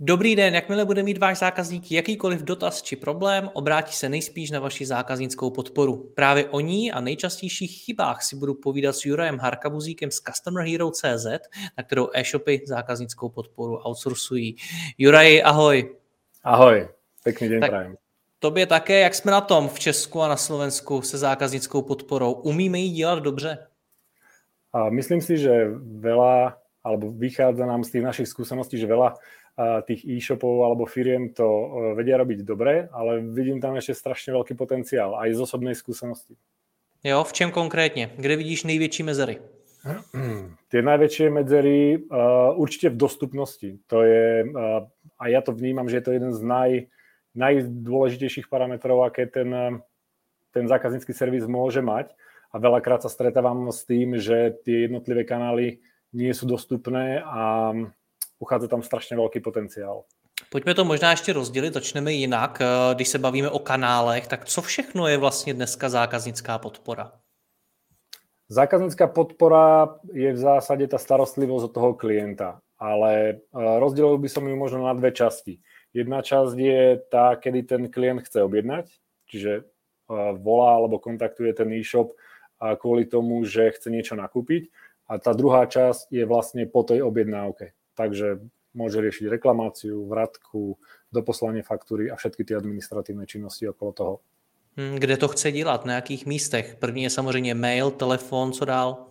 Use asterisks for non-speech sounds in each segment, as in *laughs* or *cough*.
Dobrý den, jakmile bude mít váš zákazník jakýkoliv dotaz či problém, obrátí se nejspíš na vaši zákaznickou podporu. Právě o ní a nejčastějších chybách si budu povídat s Jurajem Harkabuzíkem z Customer Hero CZ, na kterou e-shopy zákaznickou podporu outsourcují. Juraj, ahoj. Ahoj, pěkný den prajem. Tobě také, jak jsme na tom v Česku a na Slovensku se zákaznickou podporou? Umíme ji dělat dobře? A myslím si, že veľa, alebo vychádza nám z tých našich skúseností, že veľa tých e-shopov alebo firiem to e, vedia robiť dobre, ale vidím tam ešte strašne veľký potenciál aj z osobnej skúsenosti. Jo, v čem konkrétne? Kde vidíš největší mezery? *clears throat* Tie najväčšie medzery uh, určite v dostupnosti. To je, uh, a ja to vnímam, že je to jeden z naj, najdôležitejších parametrov, aké ten, ten zákaznícky servis môže mať. A veľakrát sa stretávam s tým, že tie jednotlivé kanály nie sú dostupné a uchádza tam strašně velký potenciál. Pojďme to možná ještě rozdělit, začneme jinak. Eh, když se bavíme o kanálech, tak co všechno je vlastně dneska zákaznická podpora? Zákaznická podpora je v zásade tá starostlivosť od toho klienta, ale eh, rozdelil by som ju možno na dve časti. Jedna časť je tá, kedy ten klient chce objednať, čiže eh, volá alebo kontaktuje ten e-shop kvôli tomu, že chce niečo nakúpiť. A tá druhá časť je vlastne po tej objednávke takže môže riešiť reklamáciu, vratku, doposlanie faktúry a všetky ty administratívne činnosti okolo toho. Hm, kde to chce dělat? Na jakých místech? První je samozřejmě mail, telefon, co dál?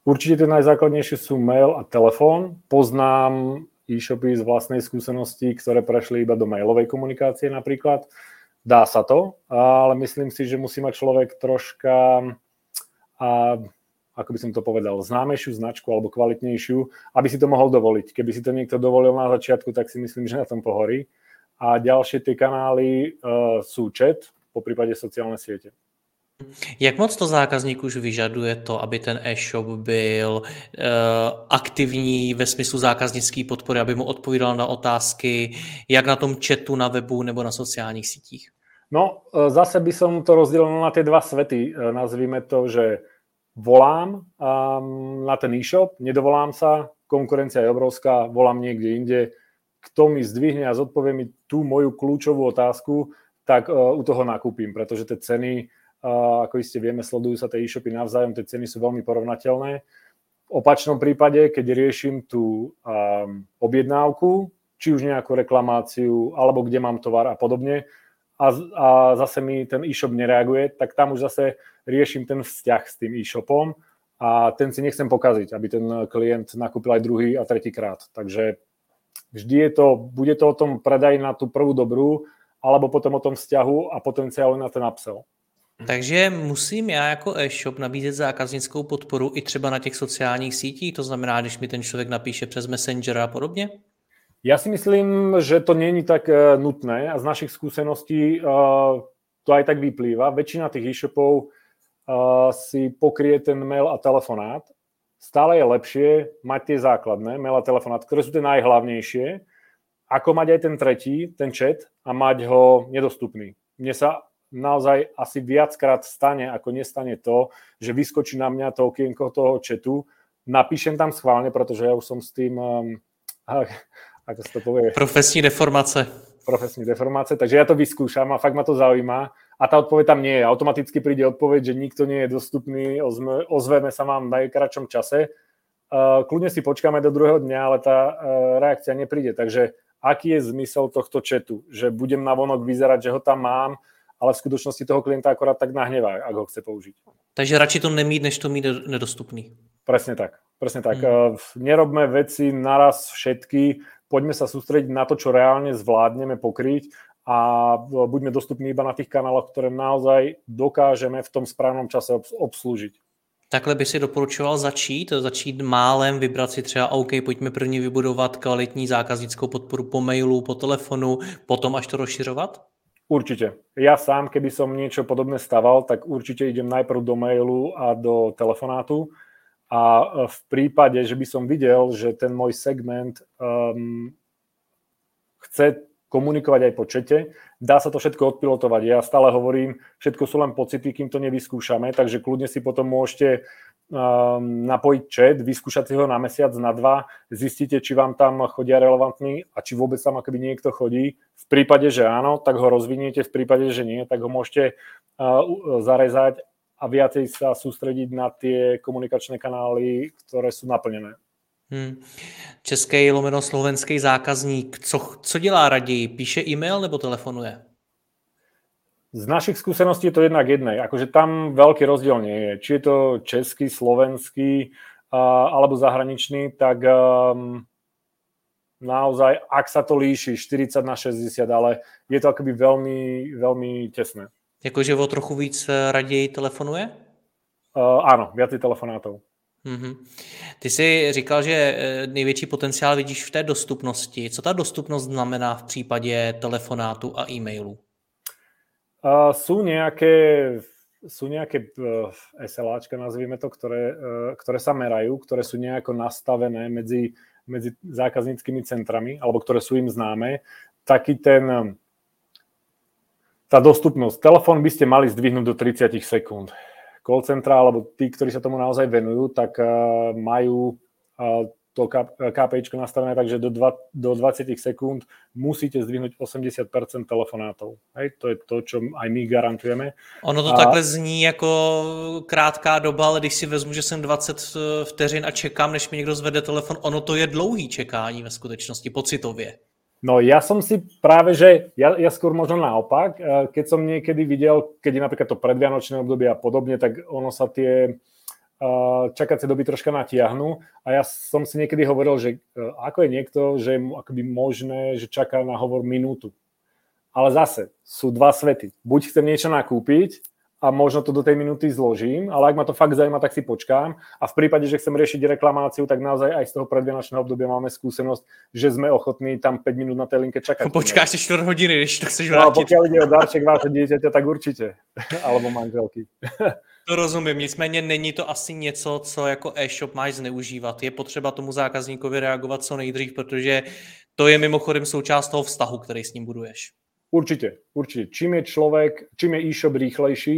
Určite tie najzákladnejšie sú mail a telefón. Poznám e-shopy z vlastnej skúsenosti, ktoré prešli iba do mailovej komunikácie napríklad. Dá sa to, ale myslím si, že musí mať človek troška a ako by som to povedal, známejšiu značku alebo kvalitnejšiu, aby si to mohol dovoliť. Keby si to niekto dovolil na začiatku, tak si myslím, že na tom pohorí. A ďalšie tie kanály uh, sú chat, po prípade sociálne siete. Jak moc to zákazník už vyžaduje to, aby ten e-shop byl uh, aktivní ve smyslu zákaznické podpory, aby mu odpovídal na otázky, jak na tom chatu na webu nebo na sociálních sítích? No, e, zase by som to rozdelil na tie dva svety. Nazvíme to, že volám um, na ten e-shop, nedovolám sa, konkurencia je obrovská, volám niekde inde, kto mi zdvihne a zodpovie mi tú moju kľúčovú otázku, tak uh, u toho nakúpim, pretože tie ceny, uh, ako iste vieme, sledujú sa tie e-shopy navzájom, tie ceny sú veľmi porovnateľné. V opačnom prípade, keď riešim tú um, objednávku, či už nejakú reklamáciu, alebo kde mám tovar a podobne, a, a zase mi ten e-shop nereaguje, tak tam už zase riešim ten vzťah s tým e-shopom a ten si nechcem pokaziť, aby ten klient nakúpil aj druhý a tretí krát. Takže vždy je to, bude to o tom predaj na tú prvú dobrú, alebo potom o tom vzťahu a potenciálu na ten upsell. Takže musím já jako e-shop nabízet zákaznickou podporu i třeba na těch sociálních sítích, to znamená, když mi ten člověk napíše přes Messenger a podobně? Ja si myslím, že to není tak e, nutné a z našich skúseností e, to aj tak vyplýva. Väčšina tých e-shopov e, si pokrie ten mail a telefonát. Stále je lepšie mať tie základné, mail a telefonát, ktoré sú tie najhlavnejšie, ako mať aj ten tretí, ten chat a mať ho nedostupný. Mne sa naozaj asi viackrát stane, ako nestane to, že vyskočí na mňa to okienko toho chatu, napíšem tam schválne, pretože ja už som s tým ako sa to povie. Profesní deformace. Profesní deformace, takže ja to vyskúšam a fakt ma to zaujíma. A tá odpoveď tam nie je. Automaticky príde odpoveď, že nikto nie je dostupný, ozme, ozveme sa vám v najkračom čase. Uh, kľudne si počkáme do druhého dňa, ale tá uh, reakcia nepríde. Takže aký je zmysel tohto četu? Že budem na vonok vyzerať, že ho tam mám, ale v skutočnosti toho klienta akorát tak nahnevá, ak ho chce použiť. Takže radši to nemít, než to mít nedostupný. Presne tak. Presne tak. Hmm. Nerobme veci naraz všetky, poďme sa sústrediť na to, čo reálne zvládneme pokryť a e, buďme dostupní iba na tých kanáloch, ktoré naozaj dokážeme v tom správnom čase obslúžiť. Takhle by si doporučoval začít, začít málem, vybrat si třeba, OK, pojďme první vybudovat kvalitní zákaznickou podporu po mailu, po telefonu, potom až to rozšiřovat? Určite. Ja sám, keby som niečo podobné staval, tak určite idem najprv do mailu a do telefonátu. A v prípade, že by som videl, že ten môj segment um, chce komunikovať aj po čete. Dá sa to všetko odpilotovať. Ja stále hovorím, všetko sú len pocity, kým to nevyskúšame, takže kľudne si potom môžete um, napojiť chat, vyskúšať si ho na mesiac, na dva, zistíte, či vám tam chodia relevantní a či vôbec tam akoby niekto chodí. V prípade, že áno, tak ho rozviniete, v prípade, že nie, tak ho môžete uh, zarezať a viacej sa sústrediť na tie komunikačné kanály, ktoré sú naplnené. Hmm. Český lomeno slovenský zákazník, co, co dělá raději? Píše e-mail nebo telefonuje? Z našich skúseností je to jednak jednej. Akože tam veľký rozdiel nie je. Či je to český, slovenský uh, alebo zahraničný, tak um, naozaj, ak sa to líši 40 na 60, ale je to akoby veľmi, veľmi tesné. Jakože o trochu víc raději telefonuje? Uh, áno, viacej telefonátov. Mm-hmm. Ty jsi říkal, že eh, největší potenciál vidíš v té dostupnosti. Co ta dostupnost znamená v případě telefonátu a e-mailu? Uh, sú nejaké sú nejaké uh, SLAčka, nazvime to, ktoré, uh, ktoré sa merajú, ktoré sú nejako nastavené medzi, medzi zákazníckými centrami, alebo ktoré sú im známe. Taký ten, tá dostupnosť. Telefón by ste mali zdvihnúť do 30 sekúnd call centra alebo tí, ktorí sa tomu naozaj venujú, tak uh, majú uh, to KPIčko nastavené tak, že do, dva, do 20 sekúnd musíte zdvihnúť 80% telefonátov. Hej, to je to, čo aj my garantujeme. Ono to a... takhle zní jako krátká doba, ale když si vezmu, že jsem 20 eh, vteřin a čekám, než mi někdo zvede telefon, ono to je dlouhý čekání ve skutečnosti, pocitově. No ja som si práve, že ja, ja skôr možno naopak, eh, keď som niekedy videl, keď je napríklad to predvianočné obdobie a podobne, tak ono sa tie uh, čakacie doby troška natiahnu a ja som si niekedy hovoril, že uh, ako je niekto, že je akoby možné, že čaká na hovor minútu. Ale zase sú dva svety. Buď chcem niečo nakúpiť a možno to do tej minúty zložím, ale ak ma to fakt zaujíma, tak si počkám. A v prípade, že chcem riešiť reklamáciu, tak naozaj aj z toho predvianočného obdobia máme skúsenosť, že sme ochotní tam 5 minút na tej linke čakať. Počkáš 4 hodiny, když to chceš vrátiť. No, pokiaľ ide o darček vášho dieťaťa, tak určite. *laughs* Alebo manželky. *laughs* To rozumím, nicméně není to asi něco, co jako e-shop máš zneužívat. Je potřeba tomu zákazníkovi reagovat co nejdřív, protože to je mimochodem součást toho vztahu, který s ním buduješ. Určite, určite. Čím je človek, čím je e-shop rýchlejší,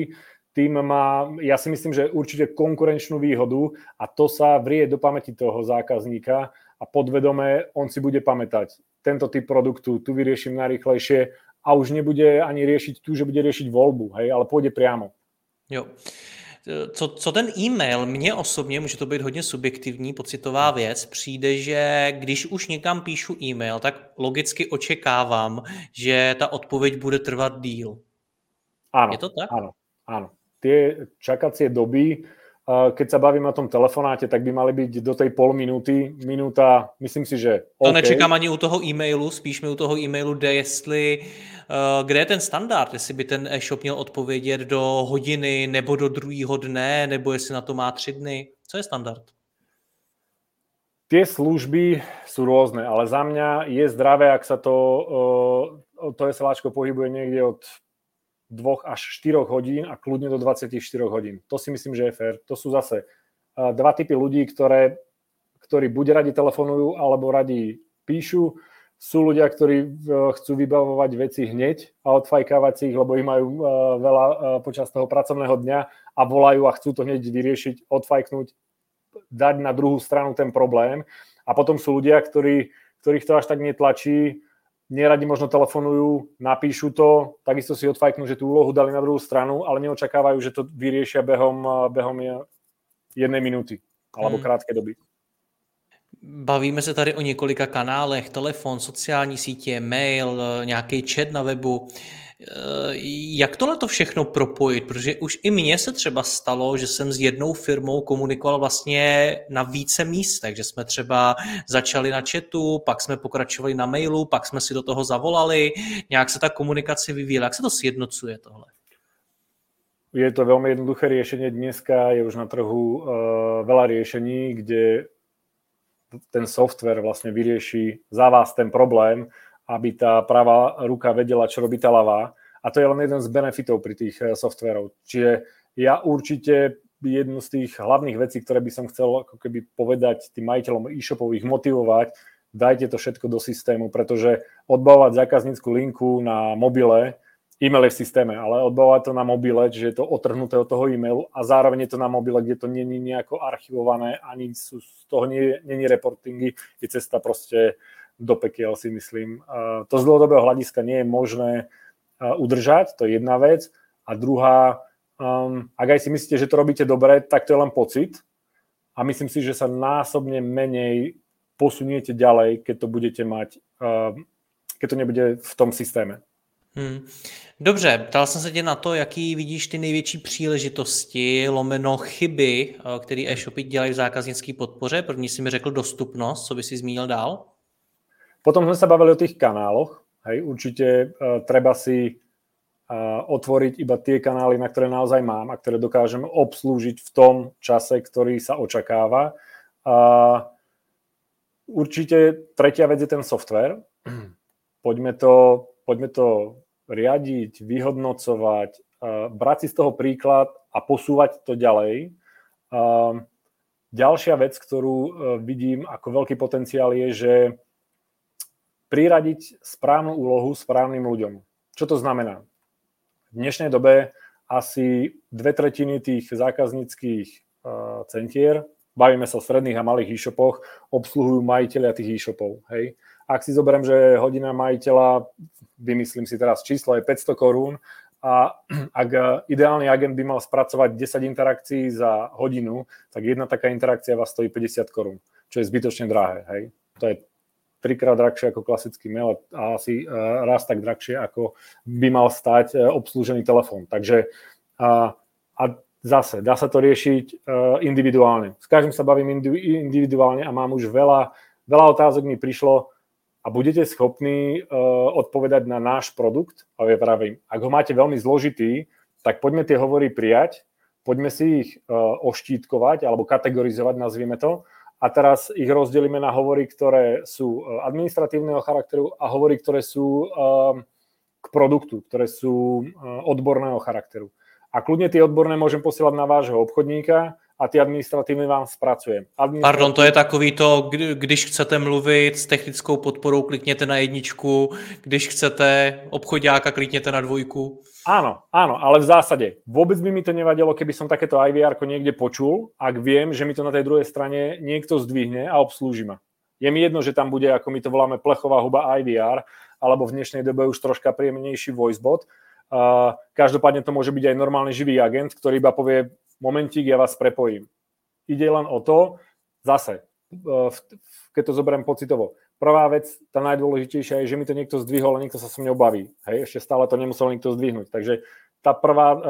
tým má, ja si myslím, že určite konkurenčnú výhodu a to sa vrie do pamäti toho zákazníka a podvedome on si bude pamätať. Tento typ produktu tu vyrieším najrýchlejšie a už nebude ani riešiť tu, že bude riešiť voľbu, hej, ale pôjde priamo. Jo co, co ten e-mail, mně osobně, může to být hodně subjektivní, pocitová věc, přijde, že když už někam píšu e-mail, tak logicky očekávám, že ta odpověď bude trvat díl. Áno, Je to tak? Áno, áno. Tie čakacie doby keď sa bavíme o tom telefonáte, tak by mali byť do tej pol minúty, minúta, myslím si, že okay. To nečekám ani u toho e-mailu, spíš mi u toho e-mailu jde, jestli, kde je ten standard, jestli by ten e-shop měl odpovědět do hodiny nebo do druhého dne, nebo jestli na to má tři dny. Co je standard? Tie služby sú rôzne, ale za mňa je zdravé, ak sa to, uh, to SLAčko pohybuje niekde od dvoch až 4 hodín a kľudne do 24 hodín. To si myslím, že je fér. To sú zase dva typy ľudí, ktoré, ktorí buď radi telefonujú, alebo radi píšu. Sú ľudia, ktorí e, chcú vybavovať veci hneď a odfajkávať si ich, lebo ich majú e, veľa e, počas toho pracovného dňa a volajú a chcú to hneď vyriešiť, odfajknúť, dať na druhú stranu ten problém. A potom sú ľudia, ktorí, ktorých to až tak netlačí, neradi možno telefonujú, napíšu to, takisto si odfajknú, že tú úlohu dali na druhú stranu, ale neočakávajú, že to vyriešia behom, behom jednej minúty alebo hmm. krátké doby. Bavíme se tady o několika kanálech, telefon, sociální sítě, mail, nějaký chat na webu. Eh, jak tohle to všechno propojit? Protože už i mně se třeba stalo, že jsem s jednou firmou komunikoval vlastně na více místech, že jsme třeba začali na chatu, pak jsme pokračovali na mailu, pak jsme si do toho zavolali, nějak se ta komunikace vyvíjela. Jak se to sjednocuje tohle? je to veľmi jednoduché riešenie. Dneska je už na trhu uh, veľa riešení, kde ten software vlastne vyrieši za vás ten problém, aby tá pravá ruka vedela, čo robí tá ľavá. A to je len jeden z benefitov pri tých uh, softverov. Čiže ja určite jednu z tých hlavných vecí, ktoré by som chcel ako keby povedať tým majiteľom e-shopov, ich motivovať, dajte to všetko do systému, pretože odbavovať zákaznícku linku na mobile e-mail je v systéme, ale odbavovať to na mobile, čiže je to otrhnuté od toho e-mailu a zároveň je to na mobile, kde to není nejako archivované, ani sú, z toho není reportingy, je cesta proste do pekiel si myslím. To z dlhodobého hľadiska nie je možné udržať, to je jedna vec. A druhá, um, ak aj si myslíte, že to robíte dobre, tak to je len pocit. A myslím si, že sa násobne menej posuniete ďalej, keď to budete mať, um, keď to nebude v tom systéme. Hmm. Dobře, ptal jsem se tě na to, jaký vidíš ty největší příležitosti, lomeno chyby, eh, které e-shopy dělají v zákaznické podpoře. První si mi řekl dostupnost, co by si zmínil dál? Potom sme sa bavili o tých kanáloch. Hej, určite uh, treba si uh, otvoriť iba tie kanály, na ktoré naozaj mám a ktoré dokážem obslúžiť v tom čase, ktorý sa očakáva. Uh, určite tretia vec je ten software. Poďme to, poďme to riadiť, vyhodnocovať, brať si z toho príklad a posúvať to ďalej. Ďalšia vec, ktorú e, vidím ako veľký potenciál je, že priradiť správnu úlohu správnym ľuďom. Čo to znamená? V dnešnej dobe asi dve tretiny tých zákazníckých e, centier, bavíme sa o stredných a malých e-shopoch, obsluhujú majiteľia tých e-shopov. Hej? Ak si zoberiem, že hodina majiteľa vymyslím si teraz číslo, je 500 korún a *clears throat* ak ideálny agent by mal spracovať 10 interakcií za hodinu, tak jedna taká interakcia vás stojí 50 korún, čo je zbytočne drahé. Hej? To je trikrát drahšie ako klasický mail a asi raz tak drahšie, ako by mal stať e, obslúžený telefón. Takže a, a zase, dá sa to riešiť e, individuálne. S každým sa bavím individuálne a mám už veľa, veľa otázok mi prišlo, a budete schopní uh, odpovedať na náš produkt, ale ja pravím, ak ho máte veľmi zložitý, tak poďme tie hovory prijať, poďme si ich uh, oštítkovať alebo kategorizovať, nazvieme to, a teraz ich rozdelíme na hovory, ktoré sú administratívneho charakteru a hovory, ktoré sú k produktu, ktoré sú odborného charakteru. A kľudne tie odborné môžem posielať na vášho obchodníka, a ty administrativně vám zpracuje. Administrativní... Pardon, to je takový to, když chcete mluvit s technickou podporou, klikněte na jedničku, když chcete obchodiáka, klikněte na dvojku. Áno, áno, ale v zásade vôbec by mi to nevadilo, keby som takéto IVR niekde počul, ak viem, že mi to na tej druhej strane niekto zdvihne a obslúži ma. Je mi jedno, že tam bude, ako my to voláme, plechová huba IVR, alebo v dnešnej dobe už troška príjemnejší voicebot. Každopádne to môže byť aj normálny živý agent, ktorý iba povie, momentík, ja vás prepojím. Ide len o to, zase, keď to zoberiem pocitovo, prvá vec, tá najdôležitejšia je, že mi to niekto zdvihol a niekto sa so mnou baví. Hej, ešte stále to nemusel nikto zdvihnúť. Takže tá prvá uh,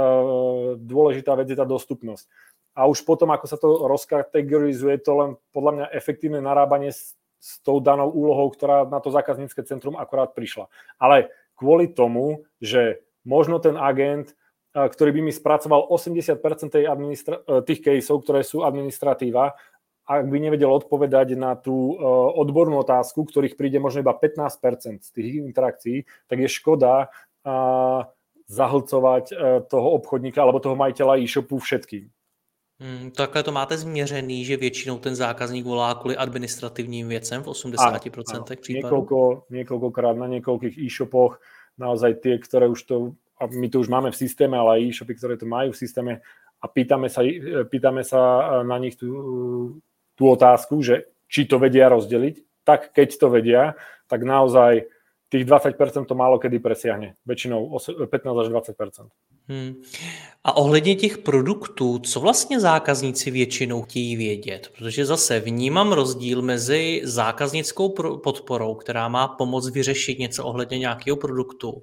dôležitá vec je tá dostupnosť. A už potom, ako sa to rozkategorizuje, to len podľa mňa efektívne narábanie s, s tou danou úlohou, ktorá na to zákaznícke centrum akorát prišla. Ale kvôli tomu, že možno ten agent ktorý by mi spracoval 80% tej administra- e, tých caseov, ktoré sú administratíva, ak by nevedel odpovedať na tú e, odbornú otázku, ktorých príde možno iba 15% z tých interakcií, tak je škoda zahlcovať e, toho obchodníka alebo toho majiteľa e-shopu všetkým. Hmm, takhle to máte změřený, že většinou ten zákazník volá kvůli administrativním věcem v 80% případů? Niekoľko, niekoľkokrát na niekoľkých e-shopoch naozaj tie, ktoré už to a my to už máme v systéme, ale aj e-shopy, ktoré to majú v systéme a pýtame sa, pýtame sa na nich tú, tú otázku, že či to vedia rozdeliť, tak keď to vedia, tak naozaj tých 20% to málo kedy presiahne. Většinou 15 až 20%. Hmm. A ohledně těch produktů, co vlastně zákazníci většinou chtějí vědět? Protože zase vnímám rozdíl mezi zákaznickou podporou, která má pomoct vyřešit něco ohledně nějakého produktu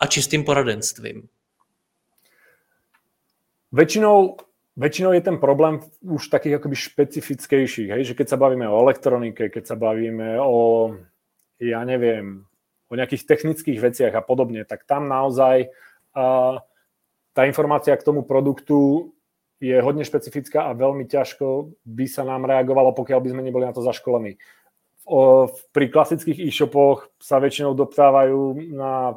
a čistým poradenstvím. Většinou Väčšinou je ten problém už takých akoby špecifickejších, hej? že keď sa bavíme o elektronike, keď sa bavíme o, ja neviem, o nejakých technických veciach a podobne, tak tam naozaj uh, tá informácia k tomu produktu je hodne špecifická a veľmi ťažko by sa nám reagovalo, pokiaľ by sme neboli na to zaškolení. O, pri klasických e-shopoch sa väčšinou doptávajú na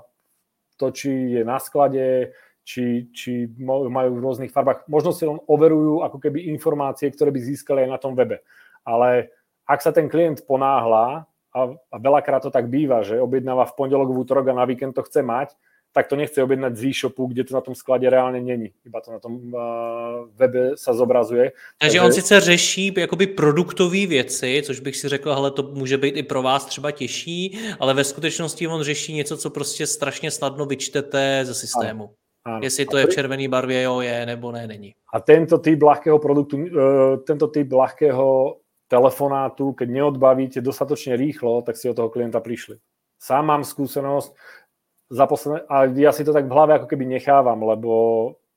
to, či je na sklade, či, či majú v rôznych farbách. Možno si len overujú ako keby informácie, ktoré by získali aj na tom webe. Ale ak sa ten klient ponáhla, a, a veľakrát to tak býva, že objednáva v pondelok, v útorok a na víkend to chce mať, tak to nechce objednať z e-shopu, kde to na tom sklade reálne není. Iba to na tom uh, webe sa zobrazuje. Takže on sice řeší jakoby produktové věci, což bych si řekl, ale to může být i pro vás třeba těžší, ale ve skutečnosti on řeší něco, co prostě strašně snadno vyčtete ze systému. Ano. Áno. Jestli to je v červený barvě, jo, je, nebo ne, není. A tento typ ľahkého produktu, uh, tento typ ľahkého telefonátu, keď neodbavíte dostatočne rýchlo, tak si od toho klienta prišli. Sám mám skúsenosť, za posledné, a ja si to tak v hlave ako keby nechávam, lebo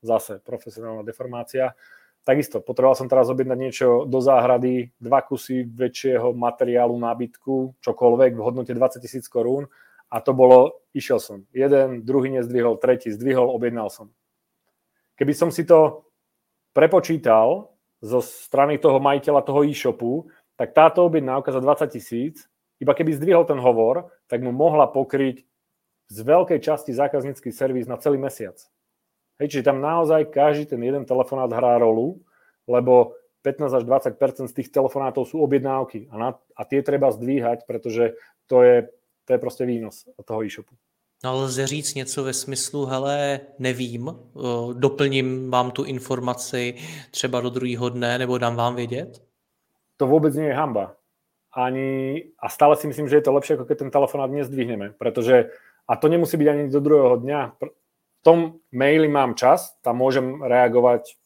zase profesionálna deformácia. Takisto, potreboval som teraz objednať niečo do záhrady, dva kusy väčšieho materiálu, nábytku, čokoľvek v hodnote 20 tisíc korún a to bolo, išiel som. Jeden, druhý nezdvihol, tretí zdvihol, objednal som. Keby som si to prepočítal zo strany toho majiteľa toho e-shopu, tak táto objednávka za 20 tisíc, iba keby zdvihol ten hovor, tak mu mohla pokryť z veľkej časti zákaznícky servis na celý mesiac. Hej, čiže tam naozaj každý ten jeden telefonát hrá rolu, lebo 15 až 20 z tých telefonátov sú objednávky a, na, a tie treba zdvíhať, pretože to je, to je proste výnos toho e-shopu. No lze říct něco ve smyslu, hele, nevím, doplním vám tu informaci třeba do druhého dne, nebo dám vám vědět? To vôbec nie je hamba. Ani, a stále si myslím, že je to lepšie, ako keď ten telefonát nezdvihneme, pretože a to nemusí byť ani do druhého dňa. V tom maili mám čas, tam môžem reagovať,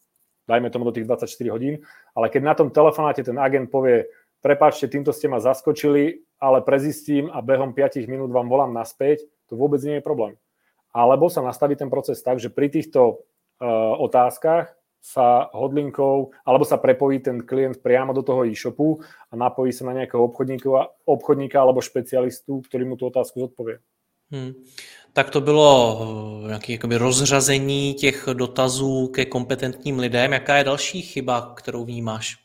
dajme tomu do tých 24 hodín, ale keď na tom telefonáte ten agent povie, prepáčte, týmto ste ma zaskočili, ale prezistím a behom 5 minút vám volám naspäť, to vôbec nie je problém. Alebo sa nastaví ten proces tak, že pri týchto uh, otázkach sa hodlinkou, alebo sa prepojí ten klient priamo do toho e-shopu a napojí sa na nejakého obchodníka, obchodníka alebo špecialistu, ktorý mu tú otázku zodpovie. Hmm. Tak to bylo eh, nějaké jakoby rozřazení těch dotazů ke kompetentním lidem. Jaká je další chyba, kterou vnímáš?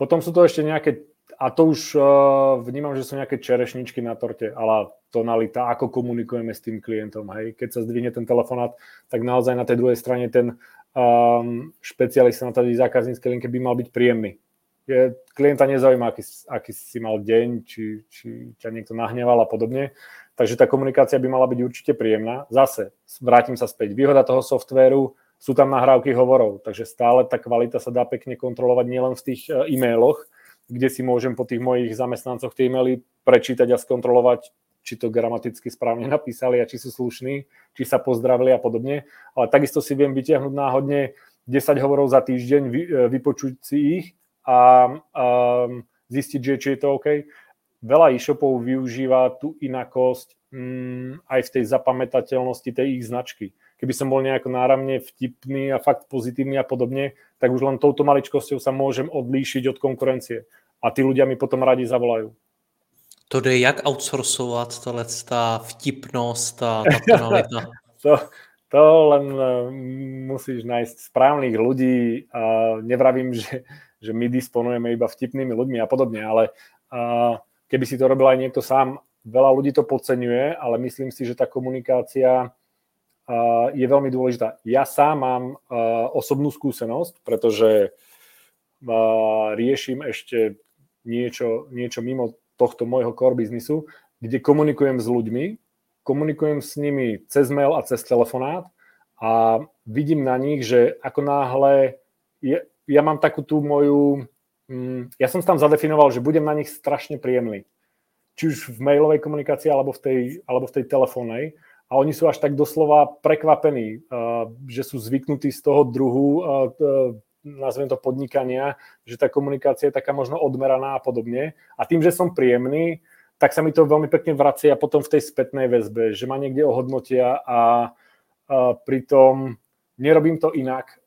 Potom sú to ešte nejaké, a to už uh, vnímam, že sú nejaké čerešničky na torte, ale tonalita, ako komunikujeme s tým klientom. Hej. Keď sa zdvihne ten telefonát, tak naozaj na tej druhej strane ten um, špecialista na tej zákazníckej linke by mal byť príjemný je, klienta nezaujíma, aký, aký si mal deň, či, či ťa niekto nahneval a podobne. Takže tá komunikácia by mala byť určite príjemná. Zase, vrátim sa späť. Výhoda toho softvéru, sú tam nahrávky hovorov, takže stále tá kvalita sa dá pekne kontrolovať nielen v tých e, e-mailoch, kde si môžem po tých mojich zamestnancoch tie e-maily prečítať a skontrolovať, či to gramaticky správne *laughs* napísali a či sú slušní, či sa pozdravili a podobne. Ale takisto si viem vytiahnuť náhodne 10 hovorov za týždeň, e, vypočuť si ich a um, zistiť, že či je to OK. Veľa e-shopov využíva tú inakosť um, aj v tej zapamätateľnosti tej ich značky. Keby som bol nejako náramne vtipný a fakt pozitívny a podobne, tak už len touto maličkosťou sa môžem odlíšiť od konkurencie. A tí ľudia mi potom radi zavolajú. To jde jak outsourcovat, tohle ta vtipnost a ta *laughs* tonalita? to, to len uh, musíš nájsť správnych ľudí. A nevravím, *laughs* že že my disponujeme iba vtipnými ľuďmi a podobne, ale uh, keby si to robil aj niekto sám, veľa ľudí to podceňuje, ale myslím si, že tá komunikácia je veľmi dôležitá. Ja sám mám uh, osobnú skúsenosť, pretože uh, riešim ešte niečo, niečo mimo tohto môjho core biznisu, kde komunikujem s ľuďmi, komunikujem s nimi cez mail a cez telefonát a vidím na nich, že ako náhle je, ja mám takú tú moju, mm, ja som tam zadefinoval, že budem na nich strašne príjemný. Či už v mailovej komunikácii alebo v tej, alebo v tej telefónnej. A oni sú až tak doslova prekvapení, že sú zvyknutí z toho druhu, nazvem to podnikania, že tá komunikácia je taká možno odmeraná a podobne. A tým, že som príjemný, tak sa mi to veľmi pekne vracia potom v tej spätnej väzbe, že ma niekde ohodnotia a, a pritom nerobím to inak,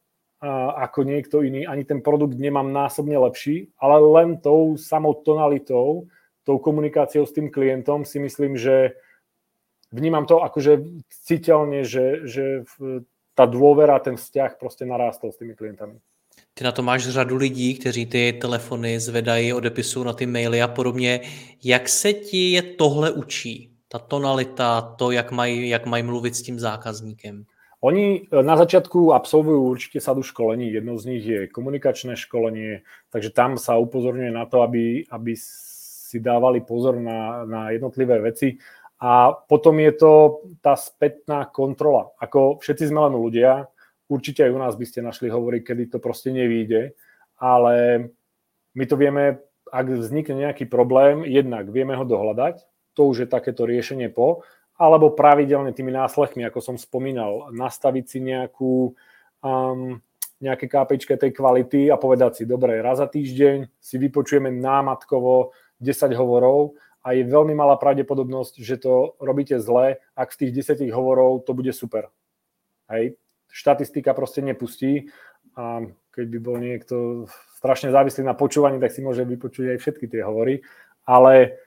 ako niekto iný, ani ten produkt nemám násobne lepší, ale len tou samou tonalitou, tou komunikáciou s tým klientom si myslím, že vnímam to akože citeľne, že, že ta dôvera, ten vzťah prostě narástol s tými klientami. Ty na to máš řadu lidí, kteří ty telefony zvedají, odepisují na ty maily a podobně. Jak se ti je tohle učí? Ta tonalita, to, jak mají, jak mají mluvit s tím zákazníkem? Oni e, na začiatku absolvujú určite sadu školení. Jedno z nich je komunikačné školenie, takže tam sa upozorňuje na to, aby, aby si dávali pozor na, na jednotlivé veci. A potom je to tá spätná kontrola. Ako všetci sme len ľudia, určite aj u nás by ste našli hovory, kedy to proste nevíde, ale my to vieme, ak vznikne nejaký problém, jednak vieme ho dohľadať, to už je takéto riešenie po, alebo pravidelne tými následmi, ako som spomínal, nastaviť si nejakú, um, nejaké kápečke tej kvality a povedať si, dobre, raz za týždeň si vypočujeme námatkovo 10 hovorov a je veľmi malá pravdepodobnosť, že to robíte zle, ak v tých 10 hovorov to bude super. Hej. Štatistika proste nepustí a keď by bol niekto strašne závislý na počúvaní, tak si môže vypočuť aj všetky tie hovory, ale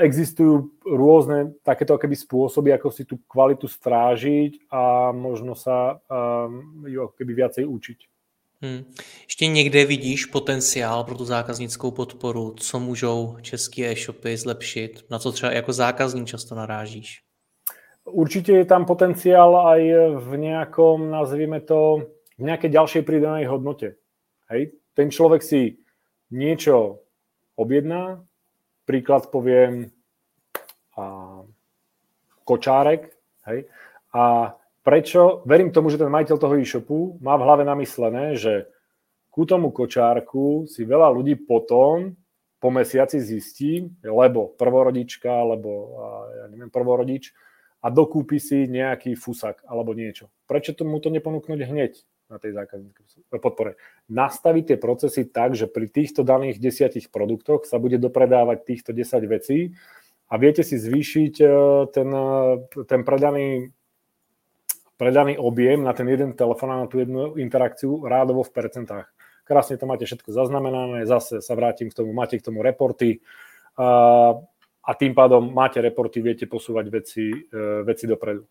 existujú rôzne takéto keby spôsoby, ako si tú kvalitu strážiť a možno sa um, ju keby viacej učiť. Hmm. Ještě někde vidíš potenciál pro tu zákaznickou podporu, co můžou české e-shopy zlepšit, na co třeba jako zákazník často narážíš? Určite je tam potenciál aj v nejakom, nazvime to, v nejakej ďalšej pridanej hodnote. Hej? Ten človek si niečo objedná, príklad poviem a, kočárek, hej, a prečo, verím tomu, že ten majiteľ toho e-shopu má v hlave namyslené, že ku tomu kočárku si veľa ľudí potom po mesiaci zistí, lebo prvorodička, alebo ja neviem, prvorodič a dokúpi si nejaký fusak alebo niečo. Prečo tomu to neponúknuť hneď? na tej zákazníckej podpore. Nastaviť tie procesy tak, že pri týchto daných desiatich produktoch sa bude dopredávať týchto 10 vecí a viete si zvýšiť e, ten, e, ten predaný, predaný objem na ten jeden telefón a na tú jednu interakciu rádovo v percentách. Krásne to máte všetko zaznamenané, zase sa vrátim k tomu, máte k tomu reporty a, a tým pádom máte reporty, viete posúvať veci, e, veci dopredu.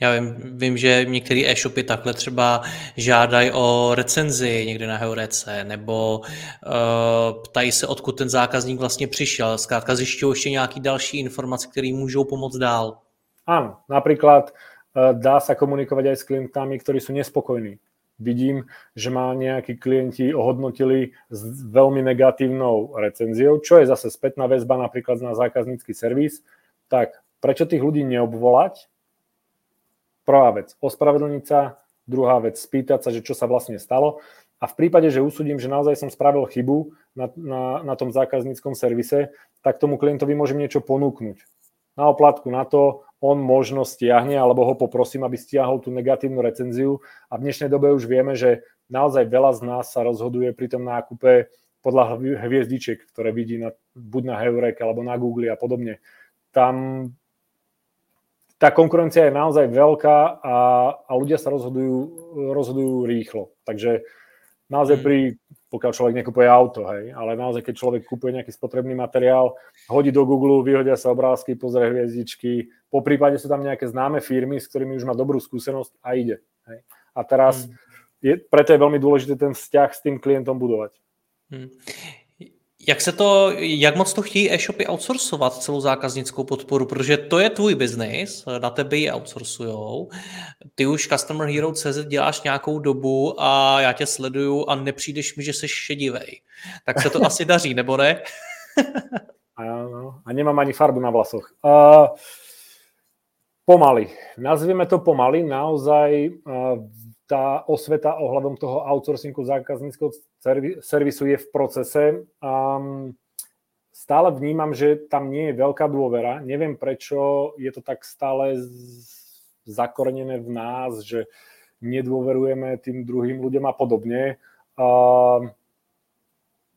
Já vím, vím, že některé e-shopy takhle třeba žádají o recenzi někde na Heurece, nebo uh, ptají se, odkud ten zákazník vlastně přišel. Zkrátka zjišťují ještě nějaké další informace, které můžou pomoct dál. Áno, napríklad dá sa komunikovať aj s klientami, ktorí sú nespokojní. Vidím, že ma nejakí klienti ohodnotili s veľmi negatívnou recenziou, čo je zase spätná väzba napríklad na zákaznícky servis. Tak prečo tých ľudí neobvolať, Prvá vec, ospravedlniť sa, druhá vec, spýtať sa, že čo sa vlastne stalo. A v prípade, že usúdim, že naozaj som spravil chybu na, na, na tom zákazníckom servise, tak tomu klientovi môžem niečo ponúknuť. Na oplatku na to on možno stiahne, alebo ho poprosím, aby stiahol tú negatívnu recenziu. A v dnešnej dobe už vieme, že naozaj veľa z nás sa rozhoduje pri tom nákupe podľa hviezdičiek, ktoré vidí na, buď na Heurek alebo na Google a podobne. Tam tá konkurencia je naozaj veľká a, a ľudia sa rozhodujú, rozhodujú rýchlo. Takže naozaj mm. pri, pokiaľ človek nekupuje auto, hej, ale naozaj keď človek kupuje nejaký spotrebný materiál, hodí do Google, vyhodia sa obrázky, pozrie hviezdičky, po prípade sú tam nejaké známe firmy, s ktorými už má dobrú skúsenosť a ide. Hej. A teraz mm. je, preto je veľmi dôležité ten vzťah s tým klientom budovať. Mm. Jak se to, jak moc to chtějí e-shopy outsourcovat celou zákaznickou podporu, protože to je tvůj biznis, na tebe ji outsourcujou. Ty už Customer Hero CZ děláš nějakou dobu a já tě sleduju a nepřijdeš mi, že jsi šedivej. Tak se to *laughs* asi daří, nebo ne? Áno, a nemám ani farbu na vlasoch. Uh, pomaly. Nazvieme to pomaly. Naozaj uh, tá osveta ohľadom toho outsourcingu zákazníckého servisu je v procese. Um, stále vnímam, že tam nie je veľká dôvera. Neviem, prečo je to tak stále zakorenené v nás, že nedôverujeme tým druhým ľuďom a podobne. Um,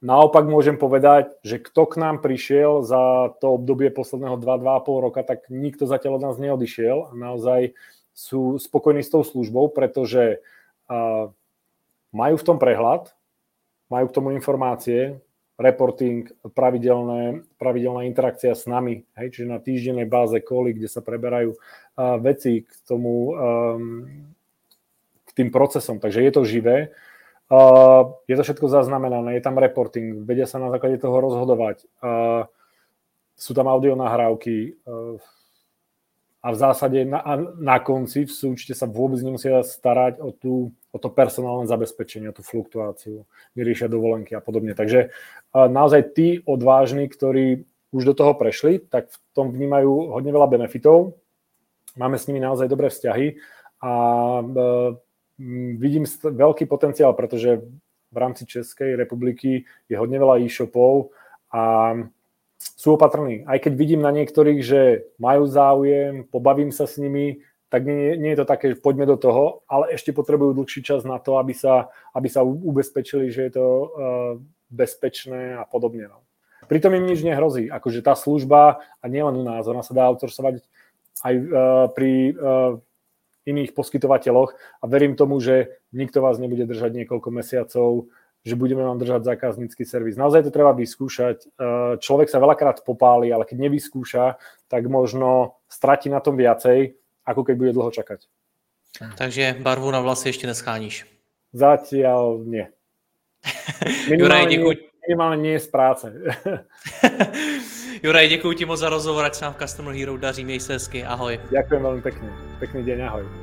Naopak môžem povedať, že kto k nám prišiel za to obdobie posledného 2-2,5 roka, tak nikto zatiaľ od nás neodišiel. Naozaj sú spokojní s tou službou, pretože majú v tom prehľad, majú k tomu informácie, reporting, pravidelné, pravidelná interakcia s nami, hej, čiže na týždennej báze koly, kde sa preberajú veci k tomu, um, k tým procesom. Takže je to živé. Je to všetko zaznamenané, je tam reporting, vedia sa na základe toho rozhodovať. Sú tam audio nahrávky, a v zásade na, na konci v súčte sa vôbec nemusia starať o, tú, o to personálne zabezpečenie, o tú fluktuáciu, vyriešia dovolenky a podobne. Takže naozaj tí odvážni, ktorí už do toho prešli, tak v tom vnímajú hodne veľa benefitov. Máme s nimi naozaj dobré vzťahy a e, vidím veľký potenciál, pretože v rámci Českej republiky je hodne veľa e-shopov a sú opatrní. Aj keď vidím na niektorých, že majú záujem, pobavím sa s nimi, tak nie, nie je to také, že poďme do toho, ale ešte potrebujú dlhší čas na to, aby sa, aby sa ubezpečili, že je to uh, bezpečné a podobne. No. Pritom im nič nehrozí. Akože tá služba, a nielen u nás, ona sa dá outsourcovať aj uh, pri uh, iných poskytovateľoch a verím tomu, že nikto vás nebude držať niekoľko mesiacov že budeme vám držať zákaznícky servis. Naozaj to treba vyskúšať. E, človek sa veľakrát popáli, ale keď nevyskúša, tak možno stratí na tom viacej, ako keď bude dlho čakať. Takže barvu na vlasy ještě nescháníš? Zatiaľ nie. *laughs* Juraj, děkuji. Minimálně nie z práce. *laughs* Juraj, děkuji ti moc za rozhovor, ať se nám v Customer Hero daří, měj se hezky, ahoj. Ďakujem veľmi pekne. Pekný deň, ahoj.